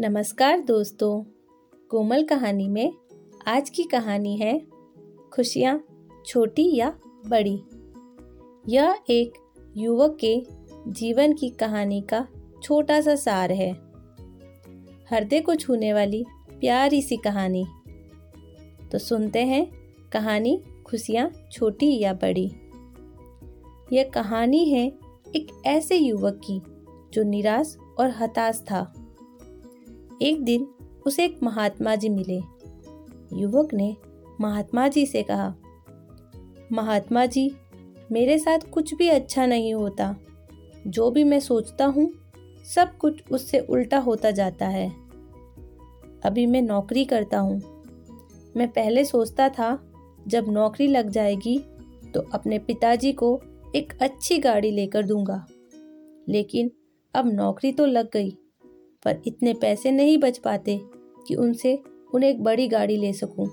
नमस्कार दोस्तों, कोमल कहानी में आज की कहानी है खुशियाँ छोटी या बड़ी। यह एक युवक के जीवन की कहानी का छोटा सा सार है। हृदय को छूने वाली प्यारी सी कहानी। तो सुनते हैं कहानी खुशियाँ छोटी या बड़ी। यह कहानी है एक ऐसे युवक की जो निराश और हताश था। एक दिन उसे एक महात्मा जी मिले। युवक ने महात्मा जी से कहा, महात्मा जी, मेरे साथ कुछ भी अच्छा नहीं होता। जो भी मैं सोचता हूँ, सब कुछ उससे उल्टा होता जाता है। अभी मैं नौकरी करता हूँ। मैं पहले सोचता था, जब नौकरी लग जाएगी तो अपने पिताजी को एक अच्छी गाड़ी लेकर दूँगा। लेकिन अब नौकरी तो लग गई। पर इतने पैसे नहीं बच पाते कि उनसे उन्हें एक बड़ी गाड़ी ले सकूँ।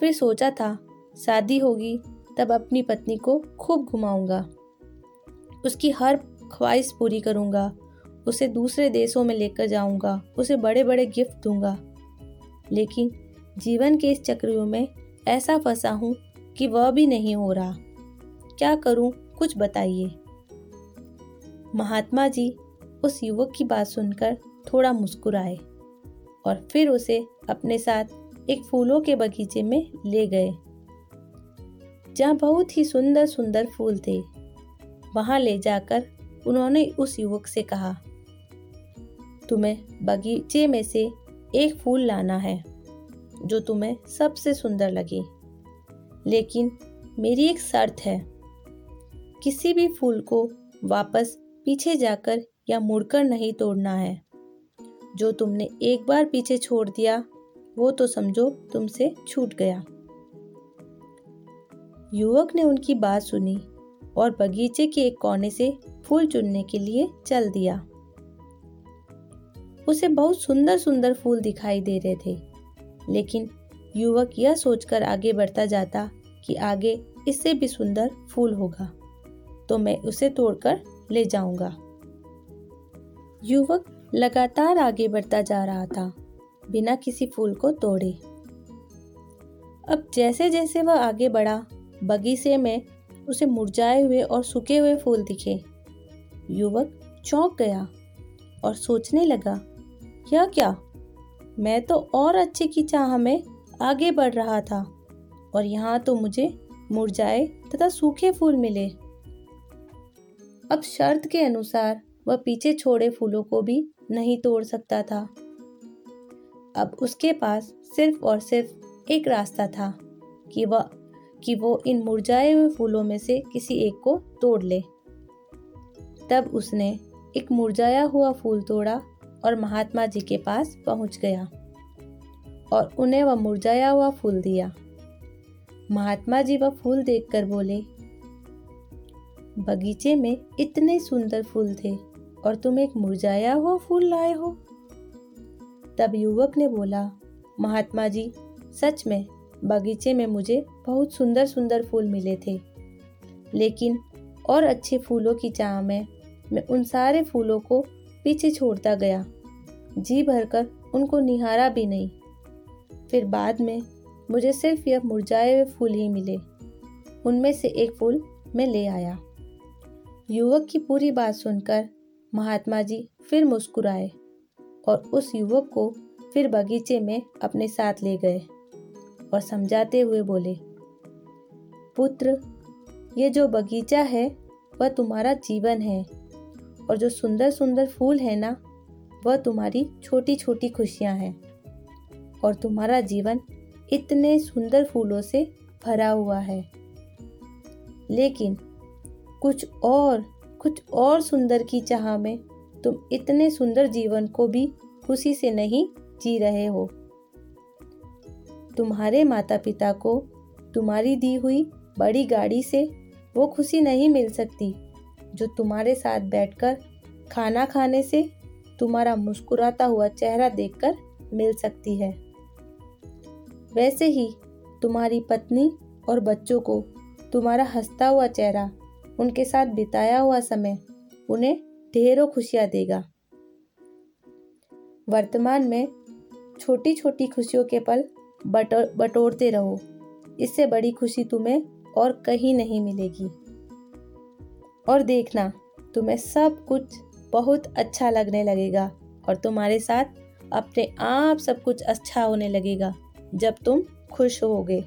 फिर सोचा था, शादी होगी, तब अपनी पत्नी को खूब घुमाऊँगा। उसकी हर ख्वाहिश पूरी करूँगा, उसे दूसरे देशों में लेकर जाऊँगा, उसे बड़े बड़े गिफ्ट दूँगा। लेकिन जीवन के इस चक्रियों में ऐसा फंसा हूँ कि वह भी नहीं हो रहा। क्या करूँ, कुछ बताइए। महात्मा जी उस युवक की बात सुनकर थोड़ा मुस्कुराए और फिर उसे अपने साथ एक फूलों के बगीचे में ले गए। जहाँ बहुत ही सुंदर सुंदर फूल थे, वहाँ ले जाकर उन्होंने उस युवक से कहा, तुम्हें बगीचे में से एक फूल लाना है, जो तुम्हें सबसे सुंदर लगे। लेकिन मेरी एक शर्त है, किसी भी फूल को वापस पीछे जाकर या मुड़कर नहीं तोड़ना है। जो तुमने एक बार पीछे छोड़ दिया, वो तो समझो तुमसे छूट गया। युवक ने उनकी बात सुनी और बगीचे के एक कोने से फूल चुनने के लिए चल दिया। उसे बहुत सुंदर सुंदर फूल दिखाई दे रहे थे, लेकिन युवक यह सोचकर आगे बढ़ता जाता कि आगे इससे भी सुंदर फूल होगा तो मैं उसे तोड़कर ले जाऊँगा। युवक लगातार आगे बढ़ता जा रहा था, बिना किसी फूल को तोड़े। अब जैसे जैसे वह आगे बढ़ा, बगीचे में उसे मुरझाए हुए और सूखे हुए फूल दिखे। युवक चौंक गया और सोचने लगा, यह क्या? मैं तो और अच्छे की चाह में आगे बढ़ रहा था और यहाँ तो मुझे मुरझाए तथा सूखे फूल मिले। अब शर्त के अनुसार वह पीछे छोड़े फूलों को भी नहीं तोड़ सकता था। अब उसके पास सिर्फ़ और सिर्फ़ एक रास्ता था कि वह, कि वो इन मुरझाए हुए फूलों में से किसी एक को तोड़ ले। तब उसने एक मुरझाया हुआ फूल तोड़ा और महात्मा जी के पास पहुँच गया और उन्हें वह मुरझाया हुआ फूल दिया। महात्मा जी वह फूल देखकर बोले, बगीचे में इतने सुंदर फूल थे और तुम एक मुरझाया हुआ फूल लाए हो। तब युवक ने बोला, महात्मा जी, सच में बगीचे में मुझे बहुत सुंदर सुंदर फूल मिले थे। लेकिन और अच्छे फूलों की चाह में मैं उन सारे फूलों को पीछे छोड़ता गया। जी भरकर उनको निहारा भी नहीं। फिर बाद में मुझे सिर्फ़ यह मुरझाए हुए फूल ही मिले। उनमें से एक फूल मैं ले आया। युवक की पूरी बात सुनकर महात्मा जी फिर मुस्कुराए और उस युवक को फिर बगीचे में अपने साथ ले गए और समझाते हुए बोले, पुत्र, ये जो बगीचा है, वह तुम्हारा जीवन है और जो सुंदर सुंदर फूल है ना, वह तुम्हारी छोटी छोटी खुशियाँ हैं और तुम्हारा जीवन इतने सुंदर फूलों से भरा हुआ है। लेकिन कुछ और कुछ और सुंदर की चाह में तुम इतने सुंदर जीवन को भी खुशी से नहीं जी रहे हो। तुम्हारे माता पिता को तुम्हारी दी हुई बड़ी गाड़ी से वो खुशी नहीं मिल सकती, जो तुम्हारे साथ बैठकर खाना खाने से तुम्हारा मुस्कुराता हुआ चेहरा देखकर मिल सकती है। वैसे ही तुम्हारी पत्नी और बच्चों को तुम्हारा हंसता हुआ चेहरा उनके साथ बिताया हुआ समय उन्हें ढेरों खुशियाँ देगा। वर्तमान में छोटी छोटी खुशियों के पल बटोर बटोरते रहो। इससे बड़ी खुशी तुम्हें और कहीं नहीं मिलेगी। और देखना, तुम्हें सब कुछ बहुत अच्छा लगने लगेगा और तुम्हारे साथ अपने आप सब कुछ अच्छा होने लगेगा जब तुम खुश होगे।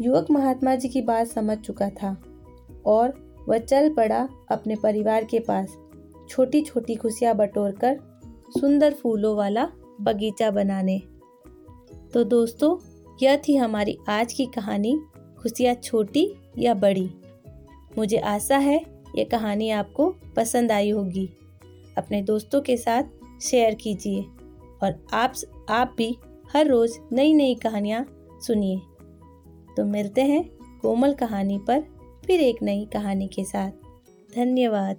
युवक महात्मा जी की बात समझ चुका था। और वह चल पड़ा अपने परिवार के पास छोटी छोटी खुशियाँ बटोर कर सुंदर फूलों वाला बगीचा बनाने। तो दोस्तों, यह थी हमारी आज की कहानी, खुशियाँ छोटी या बड़ी। मुझे आशा है ये कहानी आपको पसंद आई होगी। अपने दोस्तों के साथ शेयर कीजिए और आप आप भी हर रोज़ नई नई कहानियाँ सुनिए। तो मिलते हैं कोमल कहानी पर फिर एक नई कहानी के साथ। धन्यवाद।